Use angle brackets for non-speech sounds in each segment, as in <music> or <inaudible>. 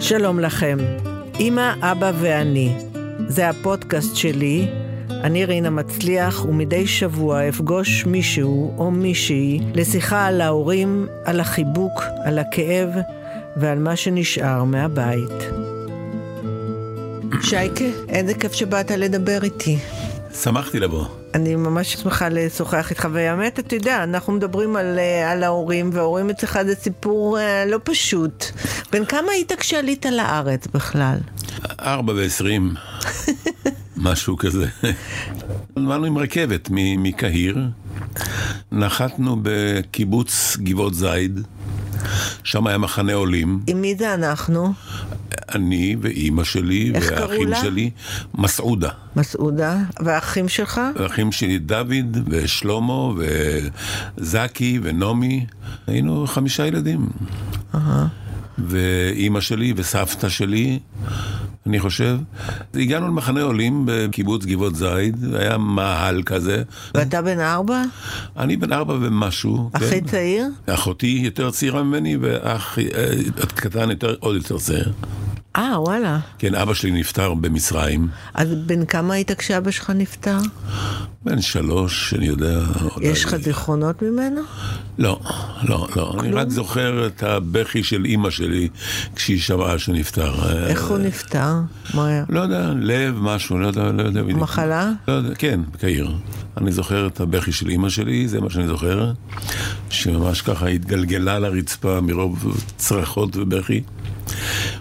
שלום לכם, אמא, אבא ואני. זה הפודקאסט שלי, אני רינה מצליח, ומדי שבוע אפגוש מישהו או מישהי לשיחה על ההורים, על החיבוק, על הכאב ועל מה שנשאר מהבית. שייקה, איזה כיף שבאת לדבר איתי. שמחתי לבוא. אני ממש שמחה לשוחח איתך, והאמת, אתה יודע, אנחנו מדברים על, אה, על ההורים, וההורים אצלך זה סיפור אה, לא פשוט. בן כמה היית כשעלית לארץ בכלל? ארבע ועשרים, <laughs> משהו כזה. באנו עם רכבת מקהיר, נחתנו בקיבוץ גבעות זייד, שם היה מחנה עולים. עם מי זה אנחנו? אני ואימא שלי והאחים שלי, מסעודה. מסעודה, והאחים שלך? האחים שלי דוד ושלמה וזקי ונעמי, היינו חמישה ילדים. Uh-huh. ואימא שלי וסבתא שלי, אני חושב. הגענו למחנה עולים בקיבוץ גבעות זייד, היה מאהל כזה. ואתה בן ארבע? אני בן ארבע ומשהו. הכי כן. צעיר? אחותי יותר צעירה ממני, ואח אה, קטן יותר, עוד יותר צעיר. אה, וואלה. כן, אבא שלי נפטר במצרים. אז בן כמה היית כשאבא שלך נפטר? בן שלוש, אני יודע. יש לך זיכרונות ממנו? לא, לא, לא. כלום? אני רק זוכר את הבכי של אימא שלי כשהיא שמעה שהוא נפטר. איך הוא נפטר? מה היה? לא יודע, לב, משהו, לא יודע, לא יודע. מחלה? לא יודע, כן, בקהיר. אני זוכר את הבכי של אימא שלי, זה מה שאני זוכר, שממש ככה התגלגלה לרצפה מרוב צרחות ובכי.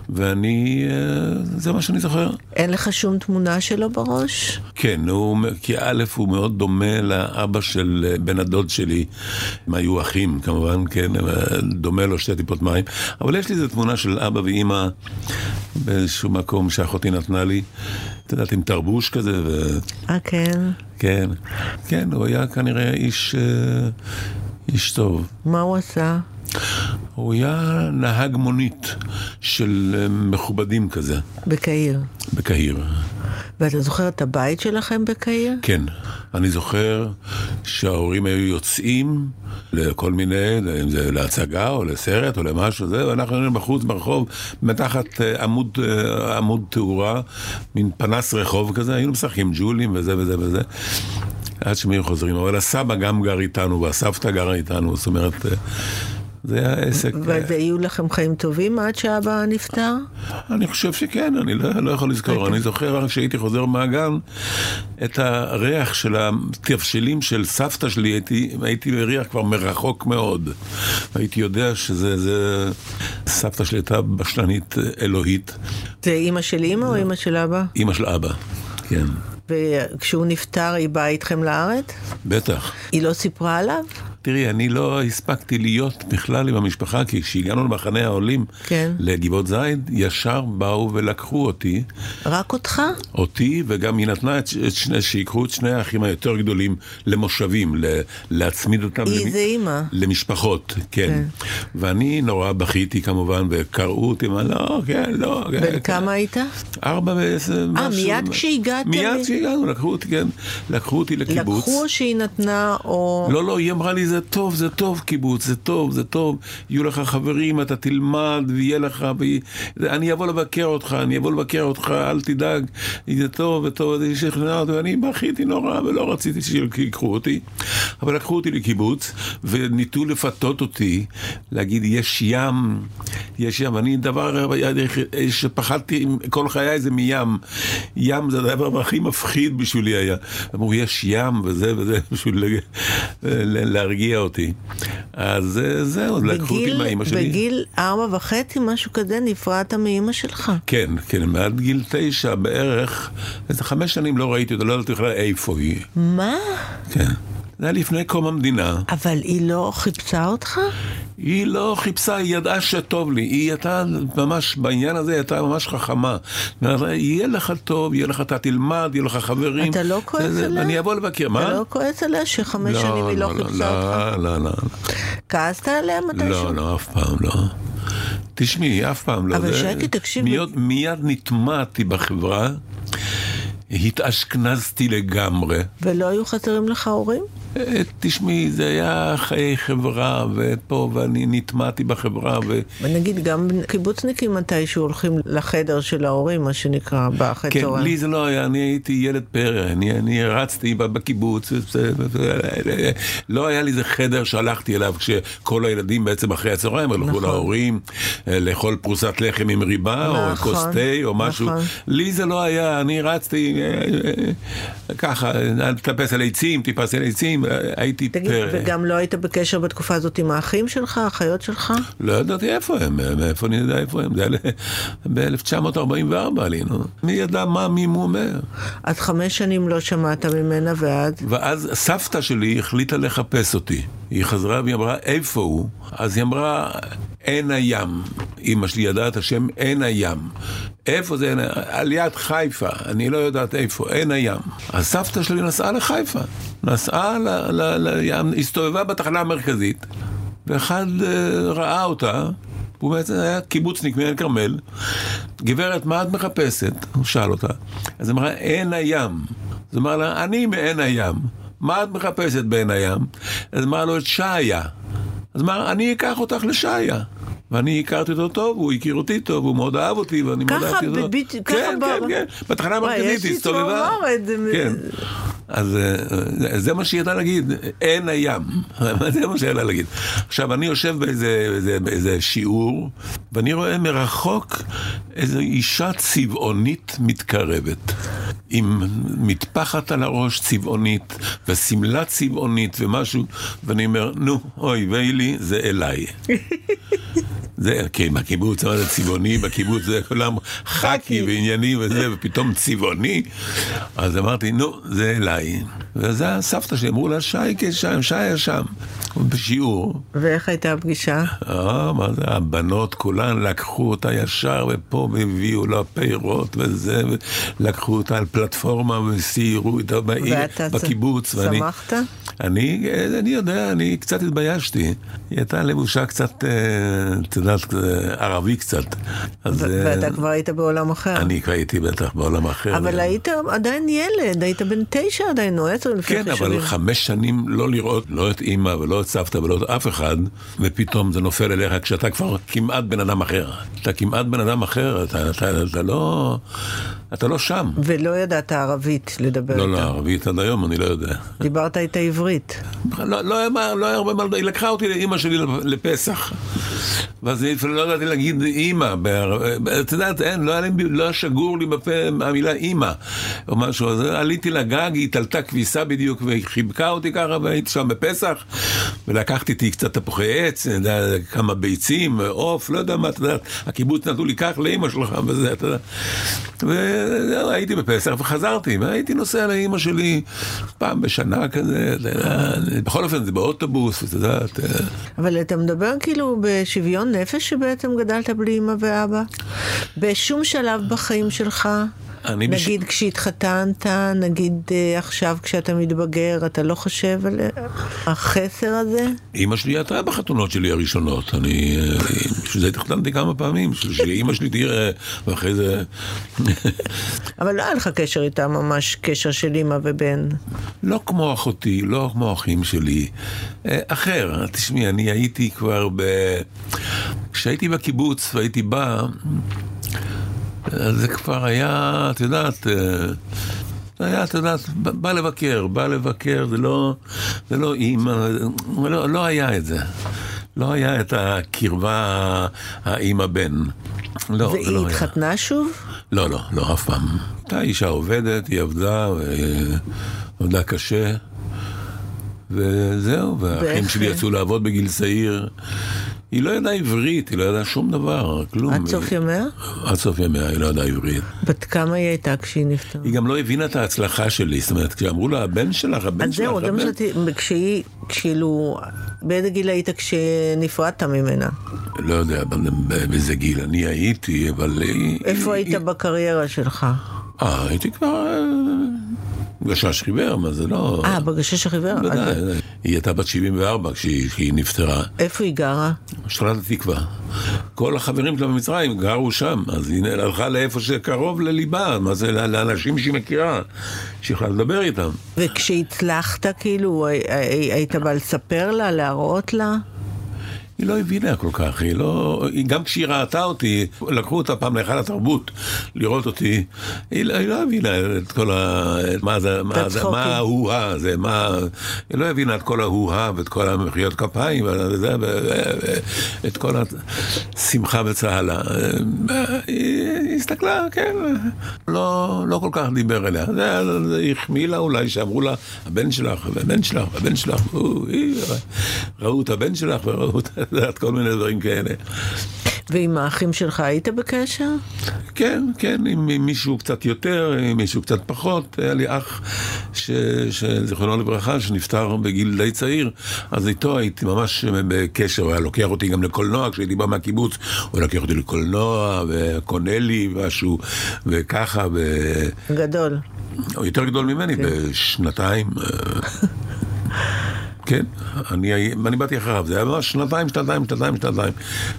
ואני, אה, זה מה שאני זוכר. אין לך שום תמונה שלו בראש? כן, הוא, כי א', הוא מאוד דומה לאבא של אה, בן הדוד שלי, הם היו אחים כמובן, כן, דומה לו שתי טיפות מים, אבל יש לי איזו תמונה של אבא ואימא באיזשהו מקום שאחותי נתנה לי, את יודעת, עם תרבוש כזה. ו... אה, כן? כן, כן, הוא היה כנראה איש, אה, איש טוב. מה הוא עשה? הוא היה נהג מונית של מכובדים כזה. בקהיר. בקהיר. ואתה זוכר את הבית שלכם בקהיר? כן. אני זוכר שההורים היו יוצאים לכל מיני, אם זה להצגה או לסרט או למשהו, זה, ואנחנו היינו בחוץ ברחוב, מתחת עמוד, עמוד תאורה, מין פנס רחוב כזה, היינו משחקים ג'ולים וזה וזה וזה. עד שהם היו חוזרים, אבל הסבא גם גר איתנו והסבתא גרה איתנו, זאת אומרת... זה היה עסק... והיו לכם חיים טובים עד שאבא נפטר? אני חושב שכן, אני לא, לא יכול לזכור. אני זוכר רק שהייתי חוזר מהגן, את הריח של התבשילים של סבתא שלי, הייתי, הייתי בריח כבר מרחוק מאוד. הייתי יודע שזה, זה... סבתא שלי הייתה בשלנית אלוהית. זה אימא של אימא או אימא של אבא? אימא של אבא, כן. וכשהוא נפטר היא באה איתכם לארץ? בטח. היא לא סיפרה עליו? תראי, אני לא הספקתי להיות בכלל עם המשפחה, כי כשהגענו למחנה העולים, כן. לגבעות זייד, ישר באו ולקחו אותי. רק אותך? אותי, וגם היא נתנה את, את שני, שיקחו את שני האחים היותר גדולים למושבים, ל, להצמיד אותם היא למ... זה אימא. למשפחות, כן. כן. ואני נורא בכיתי כמובן, וקראו אותי, מה, לא, כן, לא. בן כן, כמה כן. היית? ארבע ועשר, משהו. אה, מיד כשהגעתם? מיד כשהגענו, לקחו אותי, כן. לקחו אותי לקיבוץ. לקחו שהיא נתנה, או... לא, לא, היא אמרה לי, זה טוב, זה טוב קיבוץ, זה טוב, זה טוב, יהיו לך חברים, אתה תלמד, ויהיה לך, ו... אני אבוא לבקר אותך, אני אבוא לבקר אותך, אל תדאג, זה טוב וטוב, זה שכנע אותי, ואני בכיתי נורא, ולא רציתי שיקחו אותי, אבל לקחו אותי לקיבוץ, וניסו לפתות אותי, להגיד, יש ים, יש ים, אני דבר שפחדתי כל חיי זה מים, ים זה הדבר הכי מפחיד בשבילי היה, אמרו, יש ים, וזה וזה, בשביל להרגיע אותי. אז זהו, לקחו אותי מהאימא שלי. בגיל ארבע וחצי, משהו כזה, נפרדת מאימא שלך. כן, כן, מעד גיל תשע בערך, איזה חמש שנים לא ראיתי אותה, לא ידעתי בכלל איפה היא. מה? כן. זה היה לפני קום המדינה. אבל היא לא חיפשה אותך? היא לא חיפשה, היא ידעה שטוב לי. היא הייתה ממש, בעניין הזה היא הייתה ממש חכמה. יהיה לך טוב, יהיה לך, אתה תלמד, יהיה לך חברים. אתה לא כועס זה, עליה? אני אבוא לבקר, מה? אתה לא כועס עליה שחמש לא, שנים היא לא, לא חיפשה לא, אותך? לא, לא, לא. כעסת עליה מתישהו? לא, לא, אף פעם לא. תשמעי, אף פעם לא. אבל שייקי, תקשיב. מיד, מיד נטמעתי בחברה. התאשכנזתי לגמרי. ולא היו חסרים לך הורים? אה, תשמעי, זה היה חיי חברה, ופה, ואני נטמעתי בחברה, ו... ונגיד, גם קיבוצניקים מתישהו הולכים לחדר של ההורים, מה שנקרא, באחרי כן, צהריים. לי זה לא היה, אני הייתי ילד פרא, אני, אני רצתי בקיבוץ, לא היה לי איזה חדר שהלכתי אליו כשכל הילדים בעצם אחרי הצהריים הלכו נכון. להורים, לאכול פרוסת לחם עם ריבה, או נכון, כוס תה, או משהו. נכון. לי זה לא היה, אני רצתי אה, אה, ככה, לטפס על עצים, טיפס על עצים, אה, הייתי תגיד, פרא. וגם לא היית בקשר בתקופה הזאת עם האחים שלך, האחיות שלך? לא ידעתי איפה הם, מאיפה אני יודע איפה הם, זה היה ב-1944 עלינו. מי ידע מה מי הוא אומר? אז חמש שנים לא שמעת ממנה, ועד? ואז סבתא שלי החליטה לחפש אותי. היא חזרה והיא אמרה, איפה הוא? אז היא אמרה, עין הים. אמא שלי ידעה את השם עין הים. איפה זה עין הים? על יד חיפה, אני לא יודעת איפה, עין הים. אז סבתא שלי נסעה לחיפה. נסעה ל- ל- לים, הסתובבה בתחנה המרכזית, ואחד אה, ראה אותה. הוא בעצם היה קיבוצניק מעין כרמל. גברת, מה את מחפשת? הוא שאל אותה. אז היא אמרה, עין הים. אז אמר לה, אני מעין הים. מה את מחפשת בעין הים? אז אמר לו, את שעיה. אז אמר, אני אקח אותך לשעיה. ואני הכרתי אותו טוב, הוא הכיר אותי טוב, הוא מאוד אהב אותי, ואני מאוד אהבתי אותו. בביט- ככה כן, ב- כן, כן, בתחנה וואי, המרכזית יש לי הסתובבה. צמרמורת, כן. אז אה, זה מה שהיא ידעה להגיד, עין הים, <laughs> זה מה שהיא ידעה להגיד. עכשיו, אני יושב באיזה, באיזה, באיזה שיעור, ואני רואה מרחוק איזו אישה צבעונית מתקרבת, עם מטפחת על הראש צבעונית, ושמלה צבעונית ומשהו, ואני אומר, נו, אוי ויי לי, זה אליי. <laughs> זה, כן, בקיבוץ, מה זה צבעוני, בקיבוץ זה כולם חאקי וענייני וזה, ופתאום צבעוני. אז אמרתי, נו, זה אליי. וזה הסבתא שלי, אמרו לה, שייקה שם, שי היה שם. בשיעור. ואיך הייתה הפגישה? אה, מה זה, הבנות כולן לקחו אותה ישר, ופה והביאו לה פירות וזה, ולקחו אותה על פלטפורמה וסיירו איתה בעיר, ואתה בקיבוץ. ואני- שמחת? אני, אני יודע, אני קצת התביישתי. היא הייתה לבושה קצת, אה, את יודעת, כזה ערבי קצת. אז אה, ואתה כבר היית בעולם אחר. אני כבר הייתי בטח בעולם אחר. אבל היית עדיין ילד, היית בן תשע עדיין, או עשר לפני כן, חישובים. אבל חמש שנים לא לראות לא את אימא ולא את סבתא ולא את אף אחד, ופתאום זה נופל אליך כשאתה כבר כמעט בן אדם אחר. אתה כמעט בן אדם אחר, אתה, אתה, אתה לא... אתה לא שם. ולא ידעת ערבית לדבר לא, לא, איתה. ערבית עד היום, אני לא יודע. דיברת איתה עברית. לא, לא, היה, מה- לא היה הרבה מה לדבר, היא לקחה אותי לאימא שלי לפסח. ואז אני לא ידעתי להגיד אימא, את יודעת, אין, לא היה, לי, לא היה שגור לי בפה המילה אימא, או משהו, אז עליתי לגג, היא תלתה כביסה בדיוק, והיא חיבקה אותי ככה, והייתי שם בפסח, ולקחתי איתי קצת תפוחי עץ, יודע, כמה ביצים, עוף, לא יודע מה, אתה יודע, הקיבוץ נתנו לי כך לאימא שלך, וזה, אתה יודע. וזהו, הייתי בפסח וחזרתי, והייתי נוסע לאימא שלי פעם בשנה כזה, אתה יודע, בכל אופן זה באוטובוס, ואת יודעת, אה, אבל אתה מדבר כאילו בשוויון נפש שבעצם גדלת בלי אמא ואבא? בשום שלב בחיים שלך? אני בש- נגיד כשהתחתנת, נגיד אה, עכשיו כשאתה מתבגר, אתה לא חושב על החסר הזה? אימא שלי הייתה בחתונות שלי הראשונות, אני, אה, בשביל זה התחתנתי כמה פעמים, שאימא שלי תראה, ואחרי זה... אבל לא היה לך קשר איתה ממש, קשר של אמא ובן. לא כמו אחותי, לא כמו האחים שלי, אה, אחר. תשמעי, אני הייתי כבר ב... כשהייתי בקיבוץ והייתי בא, זה כבר היה, את יודעת, אה, זה היה, את יודעת, בא לבקר, בא לבקר, זה לא, זה לא אימא, לא, לא היה את זה. לא היה את הקרבה האימא-בן. לא, זה לא והיא היה. התחתנה שוב? לא, לא, לא, אף פעם. הייתה אישה עובדת, היא עבדה, אה, עבדה קשה, וזהו, והאחים שלי יצאו לעבוד בגיל צעיר. היא לא ידעה עברית, היא לא ידעה שום דבר, כלום. עד סוף ימיה? עד סוף ימיה היא לא ידעה עברית. בת כמה היא הייתה כשהיא נפטרה? היא גם לא הבינה את ההצלחה שלי, זאת אומרת, כשאמרו לה, הבן שלך, הבן אז שלך, זהו, זה מה הבן... שרציתי, כשהיא, כאילו, באיזה גיל היית כשנפרדת ממנה? לא יודע באיזה גיל אני הייתי, אבל... איפה היית בקריירה שלך? אה, הייתי כבר... אה, גשש חיוור, מה זה לא... אה, בגשש החיוור? בוודאי, היא הייתה בת 74 כשהיא נפטרה, איפה היא גרה? שכונת התקווה. כל החברים שלה במצרים גרו שם, אז היא הלכה לאיפה שקרוב לליבה, מה זה, לאנשים שהיא מכירה, שיכולה לדבר איתם. וכשהצלחת, כאילו, היית בא לספר לה, להראות לה? היא לא הבינה כל כך, היא לא... היא, גם כשהיא ראתה אותי, לקחו אותה פעם להיכל התרבות לראות אותי, היא, לא- היא לא הבינה את כל ה... מה זה, מה זה, מה ההוא-הא הזה, מה... היא לא הבינה את כל ההוא-הא ואת כל המחיאות כפיים, וזה, ואת כל השמחה וצהלה. היא הסתכלה, כן, לא, לא כל כך דיבר אליה. זה, זה החמיא לה אולי, שאמרו לה, הבן שלך, הבן שלך, הבן שלך, ראו את הבן שלך וראו את... יודעת, כל מיני דברים כאלה. ועם האחים שלך היית בקשר? כן, כן, עם מישהו קצת יותר, עם מישהו קצת פחות. היה לי אח, ש... זיכרונו לברכה, שנפטר בגיל די צעיר, אז איתו הייתי ממש בקשר, הוא היה לוקח אותי גם לקולנוע, כשהייתי בא מהקיבוץ, הוא לקח אותי לקולנוע, וקונה לי משהו, וככה. ו... גדול. הוא יותר גדול ממני, כן. בשנתיים. <laughs> כן, אני, אני באתי אחריו, זה היה ממש שנתיים, שנתיים, שנתיים, שנתיים.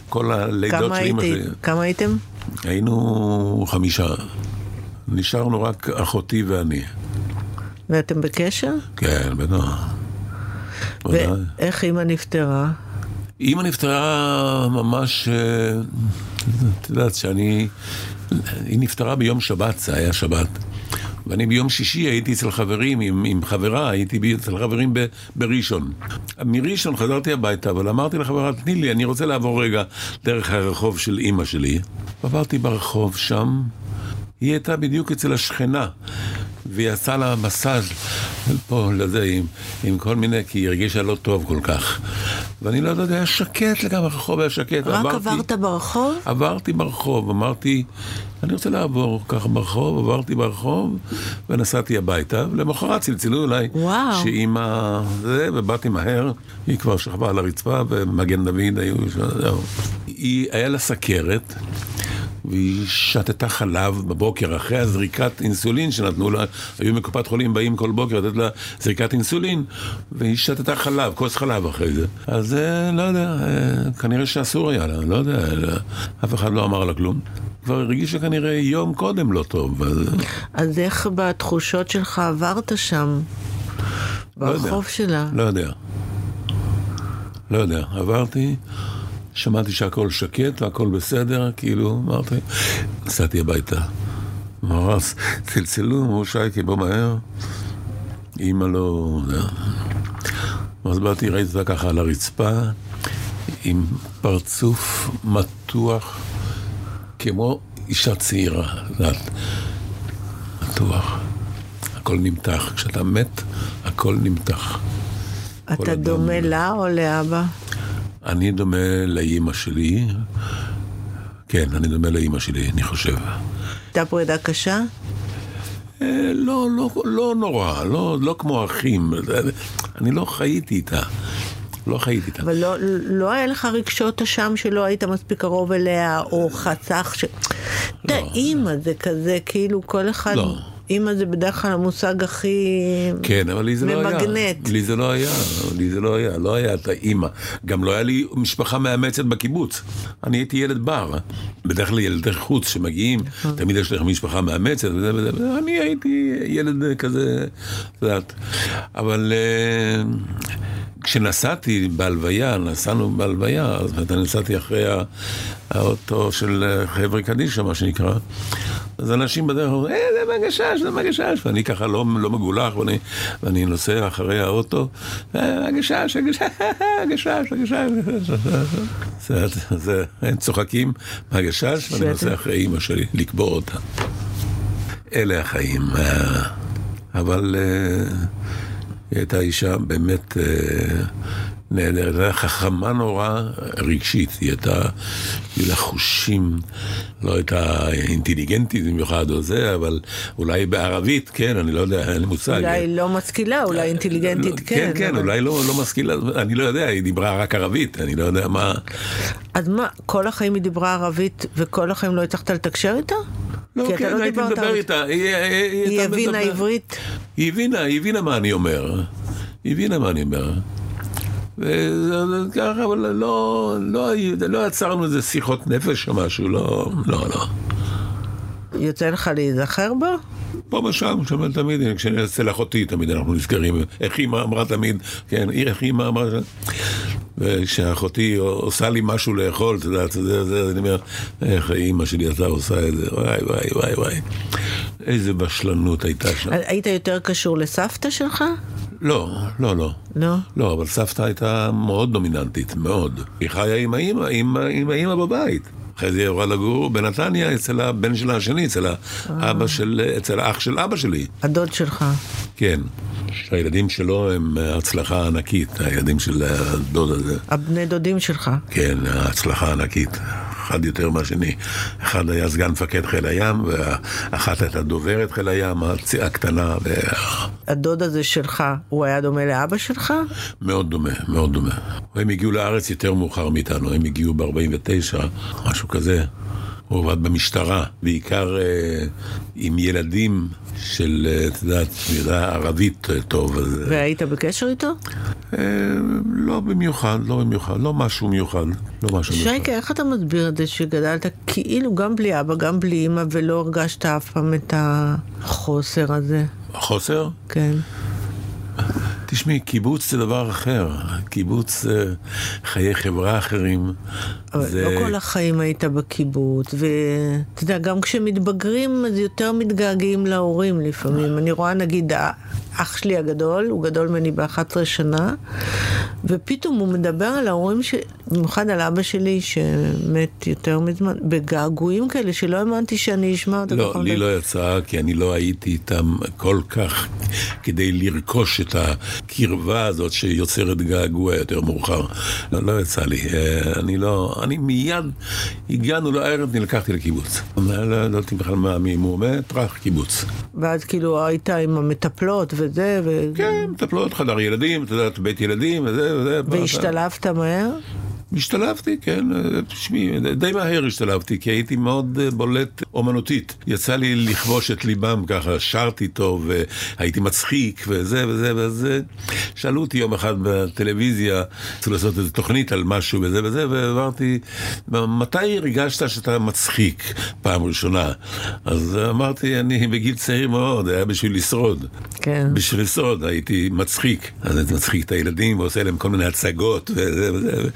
כל הלידות של אמא שלי. כמה הייתם? היינו חמישה. נשארנו רק אחותי ואני. ואתם בקשר? כן, בטח. ואיך אימא נפטרה? אימא נפטרה ממש, אה, את יודעת שאני, היא נפטרה ביום שבת, זה היה שבת. ואני ביום שישי הייתי אצל חברים, עם, עם חברה, הייתי אצל חברים ב, בראשון. מראשון חזרתי הביתה, אבל אמרתי לחברה, תני לי, אני רוצה לעבור רגע דרך הרחוב של אימא שלי. עברתי ברחוב שם, היא הייתה בדיוק אצל השכנה. והיא עשה לה מסאז' פה לזה עם, עם כל מיני, כי היא הרגישה לא טוב כל כך. ואני לא יודע, היה שקט לגמרי, הרחוב היה שקט. רק עברתי, עברת ברחוב? עברתי ברחוב, אמרתי, אני רוצה לעבור ככה ברחוב, עברתי ברחוב ונסעתי הביתה, ולמחרת צלצלו אליי, וואו. שאימא זה, ובאתי מהר, היא כבר שכבה על הרצפה, ומגן דוד היו. היא, היה לה סכרת. והיא שתתה חלב בבוקר, אחרי הזריקת אינסולין שנתנו לה, היו מקופת חולים באים כל בוקר לתת לה זריקת אינסולין, והיא שתתה חלב, כוס חלב אחרי זה. אז לא יודע, אה, כנראה שאסור היה לה, לא יודע, אף אחד לא אמר לה כלום. כבר הרגישה כנראה יום קודם לא טוב. אז, אז איך בתחושות שלך עברת שם? ברחוב לא שלה? לא יודע. לא יודע, עברתי. שמעתי שהכל שקט והכל בסדר, כאילו, אמרתי, נסעתי הביתה. מרס, צלצלו, אמרו שייקי, בוא מהר. אימא לא... אז באתי, ראיתי אותה ככה על הרצפה, עם פרצוף מתוח, כמו אישה צעירה, יודעת, מתוח. הכל נמתח. כשאתה מת, הכל נמתח. אתה דומה לה או לאבא? אני דומה לאימא שלי. כן, אני דומה לאימא שלי, אני חושב. הייתה פרידה קשה? אה, לא, לא, לא נורא, לא, לא כמו אחים. אני לא חייתי איתה. לא חייתי איתה. אבל לא, לא היה לך רגשות אשם שלא היית מספיק קרוב אליה, או חסך ש... לא. אימא זה כזה, כאילו כל אחד... לא. אימא זה בדרך כלל המושג הכי כן, אבל לי זה ממגנט. לא היה. לי זה לא היה, לי זה לא היה, לא היה את האימא. גם לא היה לי משפחה מאמצת בקיבוץ. אני הייתי ילד בר. בדרך כלל ילדי חוץ שמגיעים, נכון. תמיד יש לך משפחה מאמצת וזה וזה, וזה. אני הייתי ילד כזה, את יודעת. אבל... Uh, כשנסעתי בהלוויה, נסענו בהלוויה, אז נסעתי אחרי האוטו של חבר'ה קדישא, מה שנקרא, אז אנשים בדרך אומרים, אה, זה מגשש, זה מגשש, ואני ככה לא, לא מגולח, ואני, ואני נוסע אחרי האוטו, אה, מגשש, מגשש, מגשש, מגשש. הם צוחקים, מגשש, ואני נוסע אחרי אימא שלי, לקבור אותה. אלה החיים. אה, אבל... Uh, היא הייתה אישה באמת אה, נהדרת, הייתה חכמה נורא רגשית, היא הייתה, היו לה חושים, לא הייתה אינטליגנטית במיוחד או זה, אבל אולי בערבית, כן, אני לא יודע, אין לי מושג. אולי לא משכילה, אולי אינטליגנטית, כן. כן, כן. אולי לא, לא משכילה, אני לא יודע, היא דיברה רק ערבית, אני לא יודע מה... אז מה, כל החיים היא דיברה ערבית וכל החיים לא הצלחת לתקשר איתה? לא, כן, לא הייתי מדבר איתה. היא הבינה עברית? היא הבינה, היא הבינה מה אני אומר. היא הבינה מה אני אומר. וככה, אבל לא, לא, לא יצרנו איזה שיחות נפש או משהו, לא, לא, לא. יוצא לך להיזכר בו? פה ושם, שומע תמיד, כשאני אצל אחותי תמיד אנחנו נזכרים, איך אימא אמרה תמיד, כן, איך אימא אמרה, וכשאחותי עושה לי משהו לאכול, אתה יודע, זה, זה, אני אומר, איך אימא שלי הייתה עושה את זה, וואי, וואי, וואי, וואי. איזה בשלנות הייתה שם. היית יותר קשור לסבתא שלך? לא, לא, לא. לא? לא, אבל סבתא הייתה מאוד דומיננטית, מאוד. היא חיה עם האימא, עם, עם האימא בבית. אחרי זה היא עברה לגור בנתניה אצל הבן שלה השני, אצל האבא של, אצל האח של אבא שלי. הדוד שלך. כן. שהילדים שלו הם הצלחה ענקית, הילדים של הדוד הזה. הבני דודים שלך. כן, הצלחה ענקית. אחד יותר מהשני. אחד היה סגן מפקד חיל הים, ואחת הייתה דוברת חיל הים, הקטנה. ו... הדוד הזה שלך, הוא היה דומה לאבא שלך? מאוד דומה, מאוד דומה. הם הגיעו לארץ יותר מאוחר מאיתנו, הם הגיעו ב-49, משהו כזה. הוא עבד במשטרה, בעיקר אה, עם ילדים של, אה, את יודעת, מילה ערבית אה, טוב. אז, והיית בקשר איתו? אה, לא במיוחד, לא במיוחד, לא משהו מיוחד, לא משהו מיוחד. שייקה, איך אתה מסביר את זה שגדלת כאילו גם בלי אבא, גם בלי אמא, ולא הרגשת אף פעם את החוסר הזה? החוסר? כן. תשמעי, קיבוץ זה דבר אחר. קיבוץ זה חיי חברה אחרים. אבל זה... לא כל החיים היית בקיבוץ, ואתה יודע, גם כשמתבגרים, אז יותר מתגעגעים להורים לפעמים. אני רואה, נגיד, אח שלי הגדול, הוא גדול ממני ב-11 שנה, ופתאום הוא מדבר על ההורים, ש... במיוחד על אבא שלי, שמת יותר מזמן, בגעגועים כאלה, שלא האמנתי שאני אשמע אותם. לא, לי לא יצא, כי אני לא הייתי איתם כל כך כדי לרכוש את הקרבה הזאת שיוצרת געגוע יותר מאוחר. לא, לא יצא לי. אני לא, אני מיד הגענו לארץ, נלקחתי לקיבוץ. לא ידעתי בכלל מה, מי הוא מת, טראח, קיבוץ. ואז כאילו היית עם המטפלות וזה, ו... כן, מטפלות, חדר ילדים, את יודעת, בית ילדים וזה וזה. והשתלבת מהר? השתלבתי, כן, תשמעי, די מהר השתלבתי, כי הייתי מאוד בולט אומנותית. יצא לי לכבוש את ליבם ככה, שרתי טוב, והייתי מצחיק, וזה וזה וזה. שאלו אותי יום אחד בטלוויזיה, רצו לעשות איזו תוכנית על משהו וזה וזה, ואמרתי, מתי הרגשת שאתה מצחיק פעם ראשונה? אז אמרתי, אני בגיל צעיר מאוד, היה בשביל לשרוד. כן. בשביל לשרוד הייתי מצחיק. אז הייתי מצחיק את הילדים ועושה להם כל מיני הצגות וזה וזה.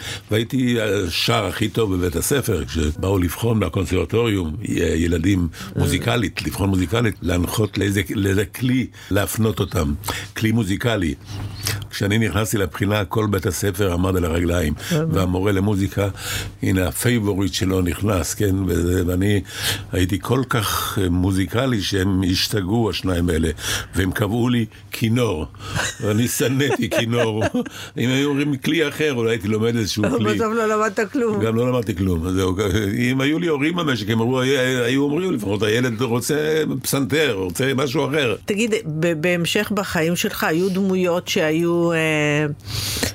הייתי השר הכי טוב בבית הספר, כשבאו לבחון בקונסרבטוריום ילדים מוזיקלית, לבחון מוזיקלית, להנחות לאיזה, לאיזה כלי להפנות אותם, כלי מוזיקלי. כשאני נכנסתי לבחינה, כל בית הספר עמד על הרגליים, והמורה למוזיקה, הנה הפייבוריט שלו נכנס, כן, ואני הייתי כל כך מוזיקלי שהם השתגעו, השניים האלה, והם קבעו לי כינור, <laughs> ואני שנאתי כינור. אם היו אומרים כלי אחר, אולי הייתי לומד איזשהו כלי. בסוף לא למדת כלום. גם לא למדתי כלום. זהו, אם היו לי הורים במשק, הם אמרו, היו אומרים לפחות, הילד רוצה פסנתר, רוצה משהו אחר. תגיד, בהמשך בחיים שלך היו דמויות שהיו אה,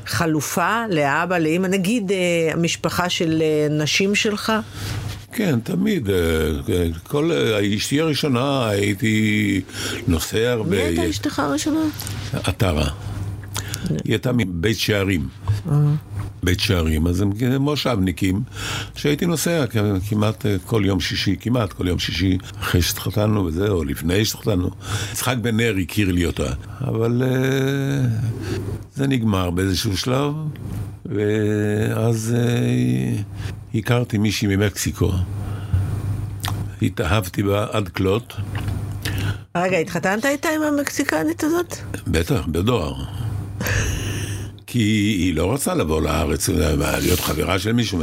חלופה לאבא, לאמא, נגיד אה, המשפחה של אה, נשים שלך? כן, תמיד. כל אשתי הראשונה הייתי נוסע הרבה. מי הייתה אשתך הראשונה? עטרה. היא הייתה מבית שערים. בית שערים, אז הם מושבניקים, שהייתי נוסע כמעט כל יום שישי, כמעט כל יום שישי, אחרי שהתחתנו וזה, או לפני שהתחתנו. יצחק בן נר הכיר לי אותה, אבל uh, זה נגמר באיזשהו שלב, ואז uh, הכרתי מישהי ממקסיקו. התאהבתי בה עד כלות. רגע, התחתנת איתה עם המקסיקנית הזאת? בטח, בדואר. כי היא לא רצה לבוא לארץ, להיות חברה של מישהו,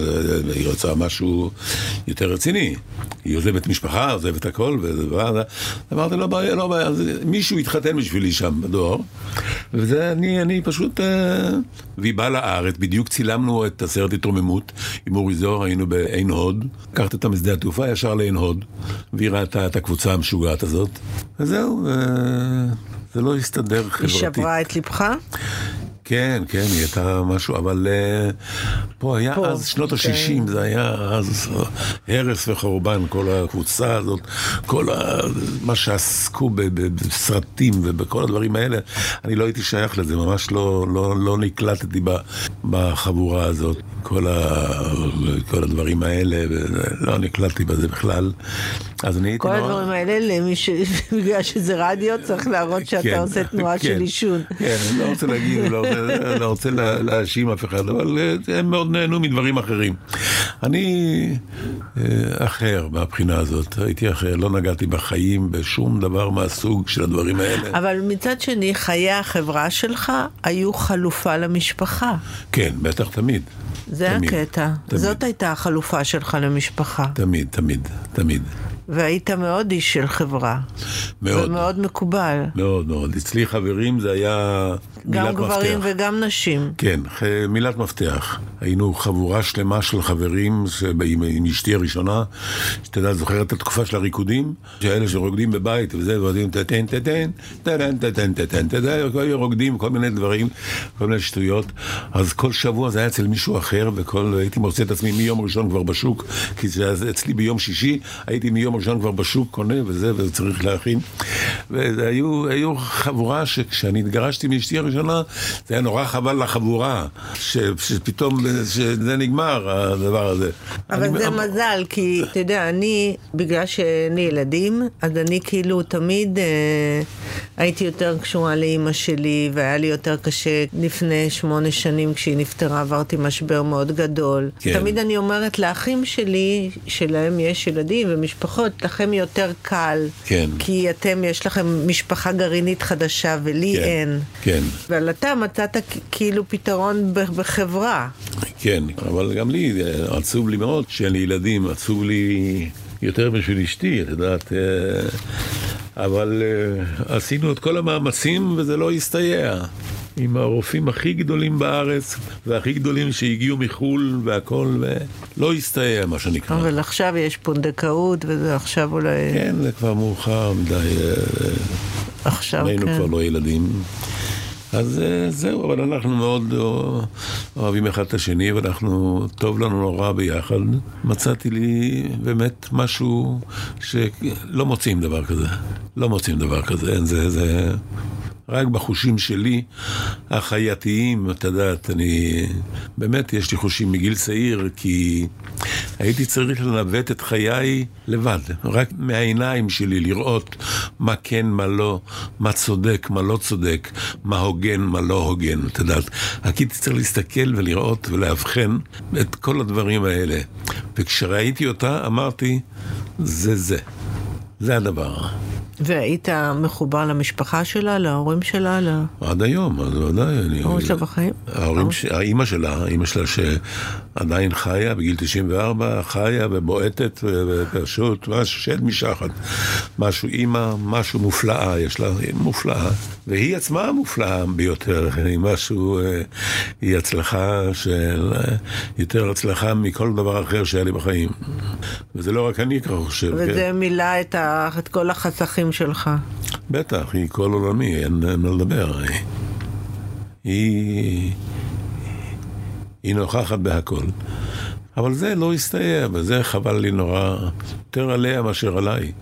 היא רצה משהו יותר רציני. היא עוזבת משפחה, עוזבת הכל, ואמרתי, לא בעיה, לא בעיה, מישהו התחתן בשבילי שם בדואר, וזה, אני, אני פשוט... והיא באה לארץ, בדיוק צילמנו את הסרט התרוממות עם אורי זוהר, היינו בעין הוד, לקחת אותה משדה התעופה ישר לעין הוד, והיא ראתה את הקבוצה המשוגעת הזאת, וזהו, זה לא הסתדר חברתית. היא שברה את ליבך? כן, כן, היא הייתה משהו, אבל אה, פה היה פה, אז שנות כן. ה-60, זה היה אז הרס וחורבן, כל הקבוצה הזאת, כל ה... מה שעסקו בסרטים ובכל הדברים האלה, אני לא הייתי שייך לזה, ממש לא, לא, לא נקלטתי בחבורה הזאת, כל, ה... כל הדברים האלה, לא נקלטתי בזה בכלל. אז אני הייתי כל נורא- הדברים האלה, למי ש... <laughs> בגלל שזה רדיו, צריך להראות שאתה כן, עושה תנועה כן, של עישון. כן, אני לא רוצה להגיד, לא רוצה, לא רוצה לה- להאשים אף אחד, אבל אה, הם מאוד נהנו מדברים אחרים. אני אה, אחר מהבחינה הזאת, הייתי אחר, לא נגעתי בחיים בשום דבר מהסוג של הדברים האלה. אבל מצד שני, חיי החברה שלך היו חלופה למשפחה. כן, בטח תמיד. זה תמיד, הקטע. תמיד. זאת הייתה החלופה שלך למשפחה. תמיד, תמיד, תמיד. והיית מאוד איש של חברה. מאוד. ומאוד מקובל. מאוד מאוד. אצלי חברים זה היה מילת גם גברים מפתח. וגם נשים. כן, מילת מפתח. היינו חבורה שלמה של חברים עם, עם אשתי הראשונה, שאתה יודע, זוכרת את התקופה של הריקודים? שאלה שרוקדים בבית וזה, ועודים טטן טטן, טטן טטן טטן, אתה יודע, היו רוקדים כל מיני דברים, כל מיני שטויות. אז כל שבוע זה היה אצל מישהו אחר, וכל, הייתי מוצא את עצמי מיום ראשון כבר בשוק, כי זה אצלי ביום שישי, הייתי מיום ראשון כבר בשוק, קונה וזה, וצריך להכין. והיו היו חבורה שכשאני התגרשתי מאשתי הראשונה, זה היה נורא חבל לחבורה, ש, שפתאום שזה נגמר, הדבר הזה. אבל אני- זה מזל, כי אתה יודע, אני, בגלל שאין לי ילדים, אז אני כאילו תמיד אה, הייתי יותר קשורה לאימא שלי, והיה לי יותר קשה לפני שמונה שנים כשהיא נפטרה, עברתי משבר מאוד גדול. כן. תמיד אני אומרת לאחים שלי, שלהם יש ילדים ומשפחות, לכם יותר קל. כן. כי אתם, יש לכם משפחה גרעינית חדשה, ולי כן, אין. כן, אבל אתה מצאת כאילו פתרון בחברה. כן, אבל גם לי, אה, עצוב לי מאוד שאין לי ילדים, עצוב לי יותר בשביל אשתי, את יודעת. אבל אה, עשינו את כל המאמצים וזה לא הסתייע. עם הרופאים הכי גדולים בארץ והכי גדולים שהגיעו מחו"ל והכל, ולא הסתייע מה שנקרא. אבל עכשיו יש פונדקאות, וזה עכשיו אולי... כן, זה כבר מאוחר מדי, אה, עכשיו, היינו כן. כבר לא ילדים. אז אה, זהו, אבל אנחנו מאוד אה, אוהבים אחד את השני, ואנחנו, טוב לנו נורא ביחד. מצאתי לי באמת משהו שלא מוצאים דבר כזה. לא מוצאים דבר כזה, אין זה, זה... רק בחושים שלי, החייתיים, את יודעת, אני... באמת, יש לי חושים מגיל צעיר, כי הייתי צריך לנווט את חיי לבד, רק מהעיניים שלי, לראות מה כן, מה לא, מה צודק, מה לא צודק, מה הוגן, מה לא הוגן, את יודעת. רק הייתי צריך להסתכל ולראות ולאבחן את כל הדברים האלה. וכשראיתי אותה, אמרתי, זה זה. זה הדבר. והיית מחובר למשפחה שלה, להורים שלה, ל... עד היום, אז ודאי. אני- ההורים שלה בחיים? ההורים, ש... האימא שלה, האימא שלה שעדיין חיה, בגיל 94, חיה ובועטת, ופשוט משהו שד משחת. משהו, אימא, משהו מופלאה, יש לה, מופלאה. והיא עצמה מופלאה ביותר, היא משהו, אה, היא הצלחה של, אה, יותר הצלחה מכל דבר אחר שהיה לי בחיים. וזה לא רק אני ככה חושב, כן. וזה מילא את, ה... את כל החסכים שלך. בטח, היא כל עולמי, אין מה לדבר. היא- היא... היא נוכחת בהכל. אבל זה לא הסתייע, וזה חבל לי נורא, יותר עליה מאשר עליי.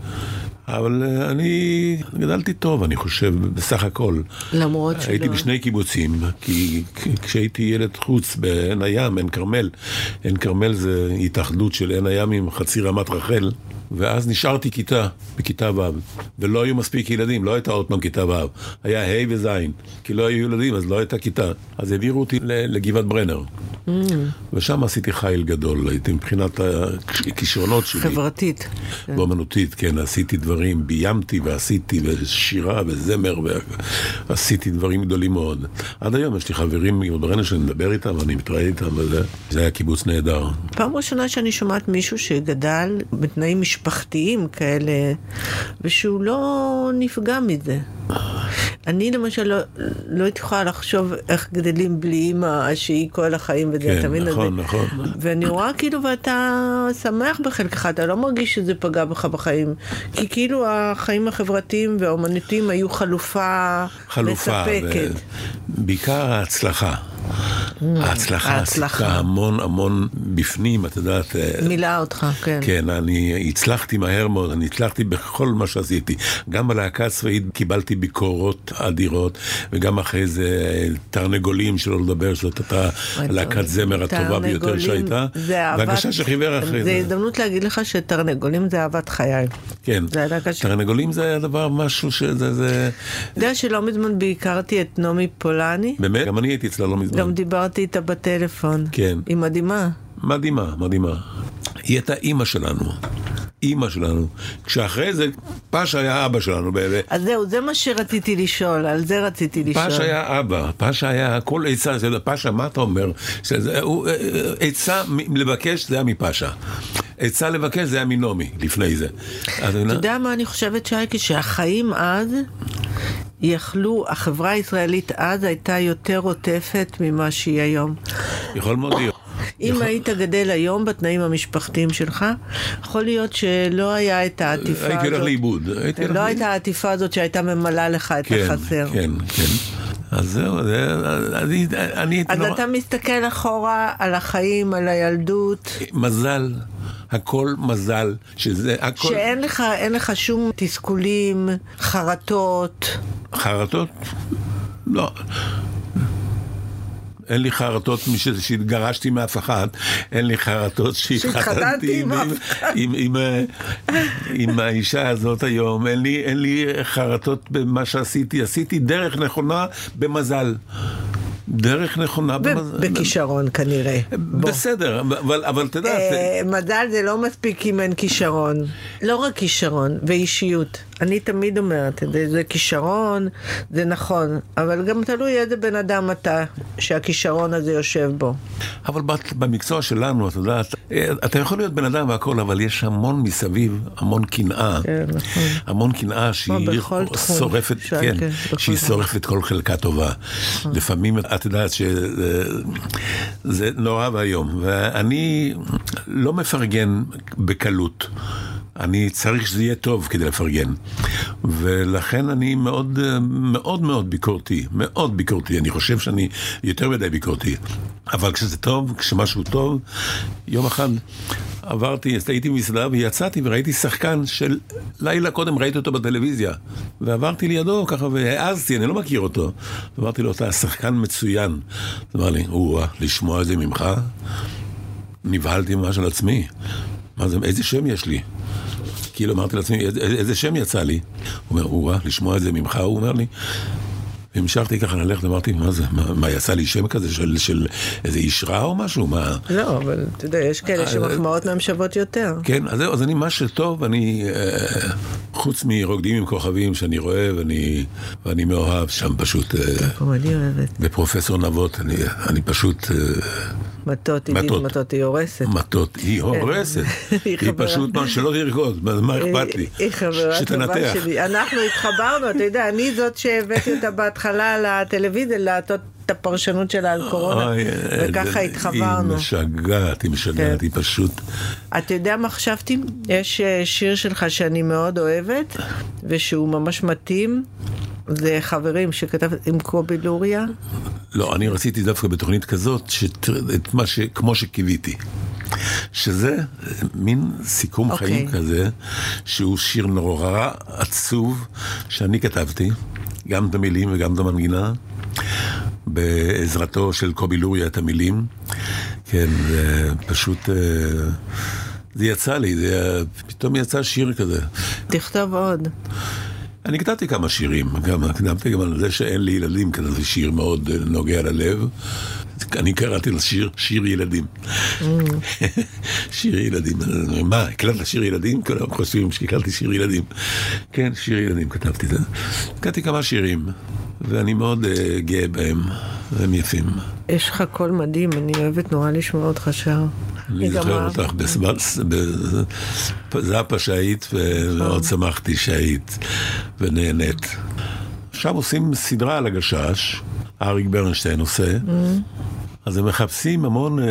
אבל אה, אני גדלתי טוב, אני חושב, בסך הכל. למרות שלא. הייתי בשני קיבוצים, כי כשהייתי ילד חוץ בעין הים, עין כרמל, עין כרמל זה התאחדות של עין הים עם חצי רמת רחל, ואז נשארתי כיתה, בכיתה ו', ולא היו מספיק ילדים, לא הייתה עוד פעם כיתה ו', היה ה' וז', כי לא היו ילדים, אז לא הייתה כיתה. אז העבירו אותי לגבעת ברנר, Mm. ושם עשיתי חיל גדול, הייתי מבחינת הכישרונות שלי. חברתית. כן. באמנותית, כן, עשיתי דברים, ביימתי ועשיתי, ושירה וזמר, ועשיתי דברים גדולים מאוד. עד היום יש לי חברים מברנה שאני מדבר איתם, ואני מתראה איתם, וזה זה היה קיבוץ נהדר. פעם ראשונה שאני שומעת מישהו שגדל בתנאים משפחתיים. משפחתיים כאלה, ושהוא לא נפגע מזה. אני למשל לא, לא יכולה לחשוב איך גדלים בלי אימא שהיא כל החיים וזה, כן, אתה מבין? נכון, אז- נכון. ואני רואה כאילו, ואתה שמח בחלקך, אתה לא מרגיש שזה פגע בך בחיים. כי כאילו החיים החברתיים והאומנותיים היו חלופה, חלופה. מספקת. בעיקר ההצלחה. ההצלחה. עשתה המון המון בפנים, את יודעת. אה, מילאה אותך, כן. כן, אני הצלחתי מהר מאוד, אני הצלחתי בכל מה שעשיתי. גם בלהקה הצבאית קיבלתי ביקורות אדירות, וגם אחרי זה תרנגולים, שלא לדבר, שזאת הייתה להקת זמר הטובה ביותר שהייתה. והגשש החיוור אחרי זה זה. הזדמנות להגיד לך שתרנגולים זה אהבת חיי. כן. תרנגולים זה היה דבר, משהו שזה... זה... אתה יודע שלא מזמן ביקרתי את נעמי פולני? באמת? גם אני הייתי אצלה לא מזמן. גם דיברתי איתה בטלפון. כן. היא מדהימה. מדהימה, מדהימה. היא הייתה אימא שלנו. אימא שלנו. כשאחרי זה, פאש היה אבא שלנו. אז זהו, זה מה שרציתי לשאול, על זה רציתי לשאול. פאש היה אבא, פאש היה כל עצה, זה פאשה, מה אתה אומר? אה, אה, עצה לבקש זה היה מפאשה. עצה לבקש זה היה מנעמי, לפני זה. אתה יודע מה אני חושבת, שייקי? שהחיים אז יכלו, החברה הישראלית אז הייתה יותר עוטפת ממה שהיא היום. יכול מאוד להיות. אם יכול- היית גדל היום בתנאים המשפחתיים שלך, יכול להיות שלא היה את העטיפה הזאת. הייתי הולך לאיבוד. לא. הייתה העטיפה הזאת שהייתה ממלאה לך את כן, החסר. כן, כן. אז זהו, זה- אני אני אז נורא... אתה מסתכל אחורה על החיים, על הילדות, מזל, הכל מזל, שזה הכל... שאין לך, לך שום תסכולים, חרטות. חרטות? לא. אין לי חרטות שהתגרשתי מאף אחד, אין לי חרטות שהתחתנתי עם עם, עם, עם, עם, עם האישה הזאת היום, אין לי, אין לי חרטות במה שעשיתי, עשיתי דרך נכונה במזל. דרך נכונה ב-. בכישרון כנראה. בוא. בסדר, אבל, אבל אתה יודע, אה, מזל זה לא מספיק אם אין כישרון. לא רק כישרון, ואישיות. אני תמיד אומרת את זה, זה כישרון, זה נכון, אבל גם תלוי איזה בן אדם אתה, שהכישרון הזה יושב בו. אבל בת- במקצוע שלנו, אתה יודע, אתה- אתה יכול להיות בן אדם והכל, אבל יש המון מסביב, המון קנאה. כן, נכון. המון קנאה שהיא שורפת, כן, כן, שהיא. שורפת כל חלקה טובה. לפעמים את יודעת שזה נורא ואיום, ואני לא מפרגן בקלות. אני צריך שזה יהיה טוב כדי לפרגן. ולכן אני מאוד מאוד מאוד ביקורתי, מאוד ביקורתי. אני חושב שאני יותר מדי ביקורתי. אבל כשזה טוב, כשמשהו טוב, יום אחד עברתי, הייתי במסעדה ויצאתי וראיתי שחקן של לילה קודם ראיתי אותו בטלוויזיה. ועברתי לידו ככה והעזתי, אני לא מכיר אותו. אמרתי לו, אתה שחקן מצוין. הוא אמר לי, או לשמוע את זה ממך? נבהלתי ממש על עצמי. מה זה, איזה שם יש לי? כאילו אמרתי לעצמי, איזה, איזה שם יצא לי? הוא אומר, או לשמוע את זה ממך, הוא אומר לי. המשכתי ככה ללכת, אמרתי, מה זה, מה, מה יצא לי שם כזה של, של איזה איש רע או משהו? מה? לא, אבל אתה יודע, יש כאלה שמחמאות מהם שוות יותר. כן, אז זהו, אז אני, מה שטוב, אני, אה, חוץ מרוקדים עם כוכבים שאני רואה, ואני, ואני מאוהב שם פשוט, אה, גם אני אוהבת. בפרופסור נבות, אני, אני פשוט, אה, מטות, עידית מטות. מטות, היא הורסת. מטות, היא הורסת, <laughs> היא היא. פשוט, מה, שלא תרקוד, מה אכפת לי? היא חברה טובה. שלי. אנחנו התחברנו, אתה יודע, אני זאת שהבאתי אותה בהתחלה לטלוויזיה, לעשות את הפרשנות שלה על קורונה, אוי, וככה אה, התחברנו. היא משגעת, היא משגעת, כן. היא פשוט... אתה יודע מה חשבתי? יש אה, שיר שלך שאני מאוד אוהבת, ושהוא ממש מתאים. זה חברים שכתב עם קובי לוריה. לא, אני רציתי דווקא בתוכנית כזאת, שת- את מה ש... כמו שקיוויתי. שזה מין סיכום אוקיי. חיים כזה, שהוא שיר נורא עצוב, שאני כתבתי, גם את המילים וגם את המנגינה, בעזרתו של קובי לוריה את המילים. כן, פשוט... אה, זה יצא לי, זה פתאום יצא שיר כזה. תכתוב עוד. אני כתבתי כמה שירים, גם כתבתי גם על זה שאין לי ילדים, כזה זה שיר מאוד נוגע ללב. אני קראתי לשיר שיר ילדים. שיר ילדים. מה, הקלטת שיר ילדים? כולם חושבים שהקלטתי שיר ילדים. כן, שיר ילדים כתבתי את זה. כתבתי כמה שירים, ואני מאוד אה, גאה בהם, והם יפים. יש לך קול מדהים, אני אוהבת נורא לשמוע אותך שר. אני זוכר. אותך בזאפה שהיית, ומאוד שמחתי שהיית, ונהנית. עכשיו עושים סדרה על הגשש, אריק ברנשטיין עושה, אז הם מחפשים המון אה,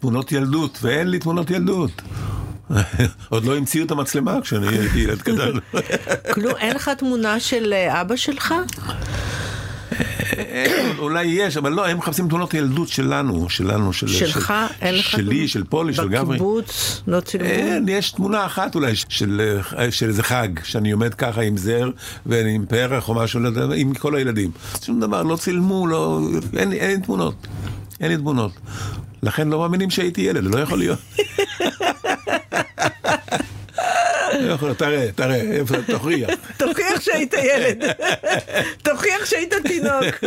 תמונות ילדות, ואין לי תמונות ילדות. <laughs> עוד לא המציאו את המצלמה כשאני הייתי ילד קטן. כלום, אין לך תמונה של אה, אבא שלך? אולי יש, אבל לא, הם מחפשים תמונות ילדות שלנו, שלנו, של... שלך? אין לך שלי? של פולי, של גברי. בקיבוץ? לא צילמו? אין, יש תמונה אחת אולי של, של איזה חג, שאני עומד ככה עם זר ועם פרח או משהו, לא עם כל הילדים. שום דבר, לא צילמו, לא, אין, אין לי תמונות. אין לי תמונות. לכן לא מאמינים שהייתי ילד, לא יכול להיות. <laughs> לא יכול, תראה, תראה, תוכיח. תוכיח שהיית ילד. <laughs> תוכיח שהיית תינוק.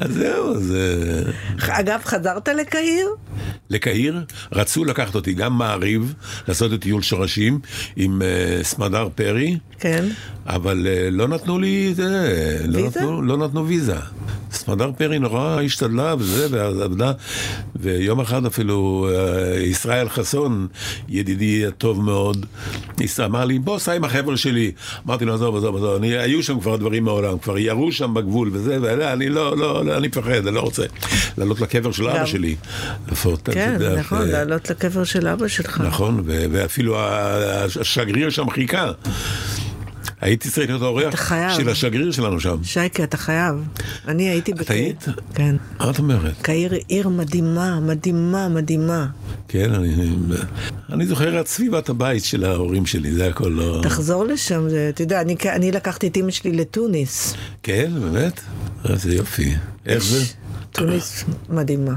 אז זהו, אז... אה, אגב, חזרת לקהיר? לקהיר, רצו לקחת אותי גם מעריב, לעשות את טיול שורשים עם אה, סמדר פרי, כן. אבל אה, לא נתנו לי, זה, לא? נתנו, לא נתנו ויזה. סמדר פרי נורא השתדלה וזה, ועבדה, ויום אחד אפילו אה, ישראל חסון, ידידי הטוב מאוד, אמר לי, בוא, סע עם החבר'ה שלי. אמרתי לו, עזוב, עזוב, עזוב, אני, היו שם כבר דברים מעולם, כבר ירו שם בגבול וזה, ואני לא, לא, לא, אני מפחד, אני לא רוצה לעלות לקבר של אבא. שלי. לפחות, כן, יודע, נכון, ו- לעלות לקבר של אבא שלך. נכון, ואפילו השגריר שם חיכה. הייתי צריך להיות האורח. של השגריר שלנו שם. שייקה, אתה חייב. אני הייתי בקהיר. היית? כן. מה את אומרת? קהיר עיר מדהימה, מדהימה, מדהימה. כן, אני, אני זוכר את סביבת הבית של ההורים שלי, זה הכל לא... תחזור לשם, זה, אתה יודע, אני, אני לקחתי את אמא שלי לתוניס. כן, באמת? איזה יופי. איך זה? תוניס מדהימה.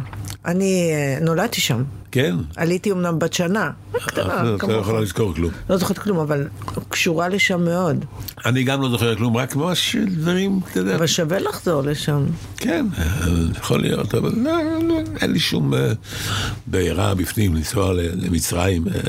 אני אה, נולדתי שם. כן? עליתי אמנם בת שנה, קטנה, את לא כמוך. יכולה לזכור כלום. לא זוכרת כלום, אבל קשורה לשם מאוד. אני גם לא זוכר כלום, רק ממש דברים, אתה יודע. אבל שווה לחזור לשם. כן, יכול להיות, אבל לא, לא, אין לי שום אה, בעירה בפנים לנסוע למצרים. אה,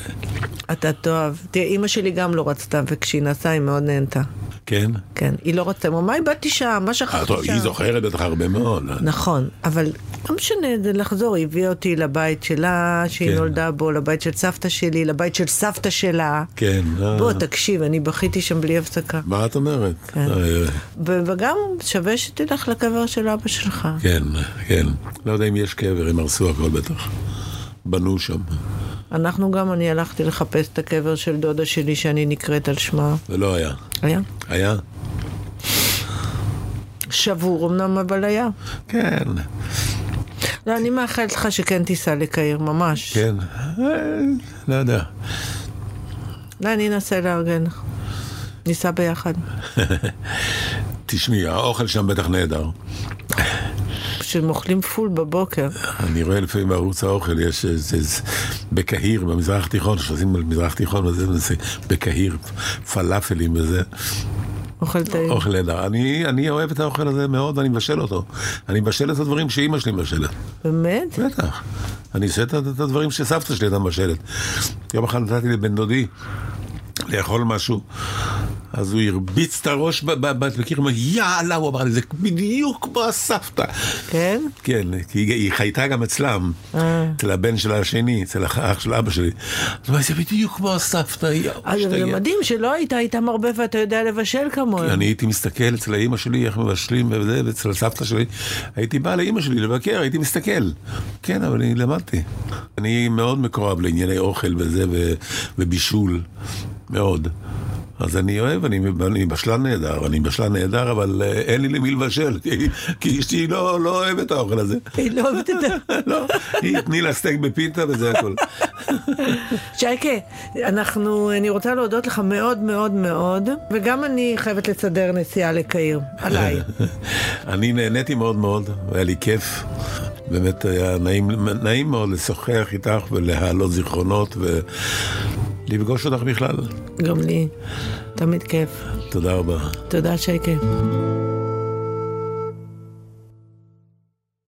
אתה תאהב. תראה, אימא שלי גם לא רצתה, וכשהיא נסעה היא מאוד נהנתה. כן? כן, היא לא אמרה, מה איבדתי שם? מה אה, שכחתי שם? היא זוכרת בטח הרבה מאוד. נכון, אבל לא משנה, זה לחזור, היא הביאה אותי לבית שלה, שהיא כן. נולדה בו, לבית של סבתא שלי, לבית של סבתא שלה. כן. אה. בוא, תקשיב, אני בכיתי שם בלי הפסקה. מה את אומרת? כן. אה, וגם שווה שתלך לקבר של אבא שלך. כן, כן. לא יודע אם יש קבר, הם הרסו הכל בטח. בנו שם, אנחנו גם, אני הלכתי לחפש את הקבר של דודה שלי שאני נקראת על שמה. ולא היה. היה? היה? שבור אמנם, אבל היה. כן, לא, אני מאחלת לך שכן תיסע לקהיר, ממש. כן. לא יודע. לא, אני אנסה לארגן. ניסע ביחד. <laughs> תשמעי, האוכל שם בטח נהדר. שהם אוכלים פול בבוקר. אני רואה לפעמים בערוץ האוכל, יש איזה, זה- בקהיר, במזרח התיכון, שעושים במזרח התיכון, וזה, וזה, בקהיר, פלאפלים וזה, אוכל טעים. אוכל נהדר. אני, אני אוהב את האוכל הזה מאוד, ואני מבשל אותו. אני מבשל את הדברים שאימא שלי מבשלת. באמת? בטח. אני עושה את את הדברים שסבתא שלי הייתה מבשלת. יום אחד נתתי לבן דודי לאכול משהו, אז הוא הרביץ את הראש ב- ב- ב- בקיר, הוא אמר, יאללה, הוא אמר לי, זה בדיוק כמו הסבתא. כן? כן, כי היא, חייתה גם אצלם, אה. אצל הבן שלה השני, אצל האח של אבא שלי. אז הוא אמר, זה בדיוק כמו הסבתא, אז זה משתגע." מדהים שלא היית איתם הרבה ואתה יודע לבשל כמוהם. אני הייתי מסתכל אצל האימא שלי, איך מבשלים וזה, ואצל הסבתא שלי. הייתי בא לאימא שלי לבקר, הייתי מסתכל. כן, אבל אני למדתי. אני מאוד מקורב לענייני אוכל וזה, ו- ובישול. מאוד. אז אני אוהב, אני, אני בשלן נהדר, אני בשלן נהדר, אבל אה, אין לי למי לבשל, כי, כי אשתי לא, לא אוהבת את האוכל הזה. היא לא אוהבת את זה. <laughs> לא, היא תני לה סטייק בפיתה וזה הכל. <laughs> שייקה, אנחנו, אני רוצה להודות לך מאוד מאוד מאוד, וגם אני חייבת לסדר נסיעה לקהיר, עליי. <laughs> אני נהניתי מאוד מאוד, והיה לי כיף. באמת היה נעים, נעים מאוד לשוחח איתך ולהעלות זיכרונות ולפגוש אותך בכלל. גם לי, תמיד כיף. תודה רבה. תודה שייקה.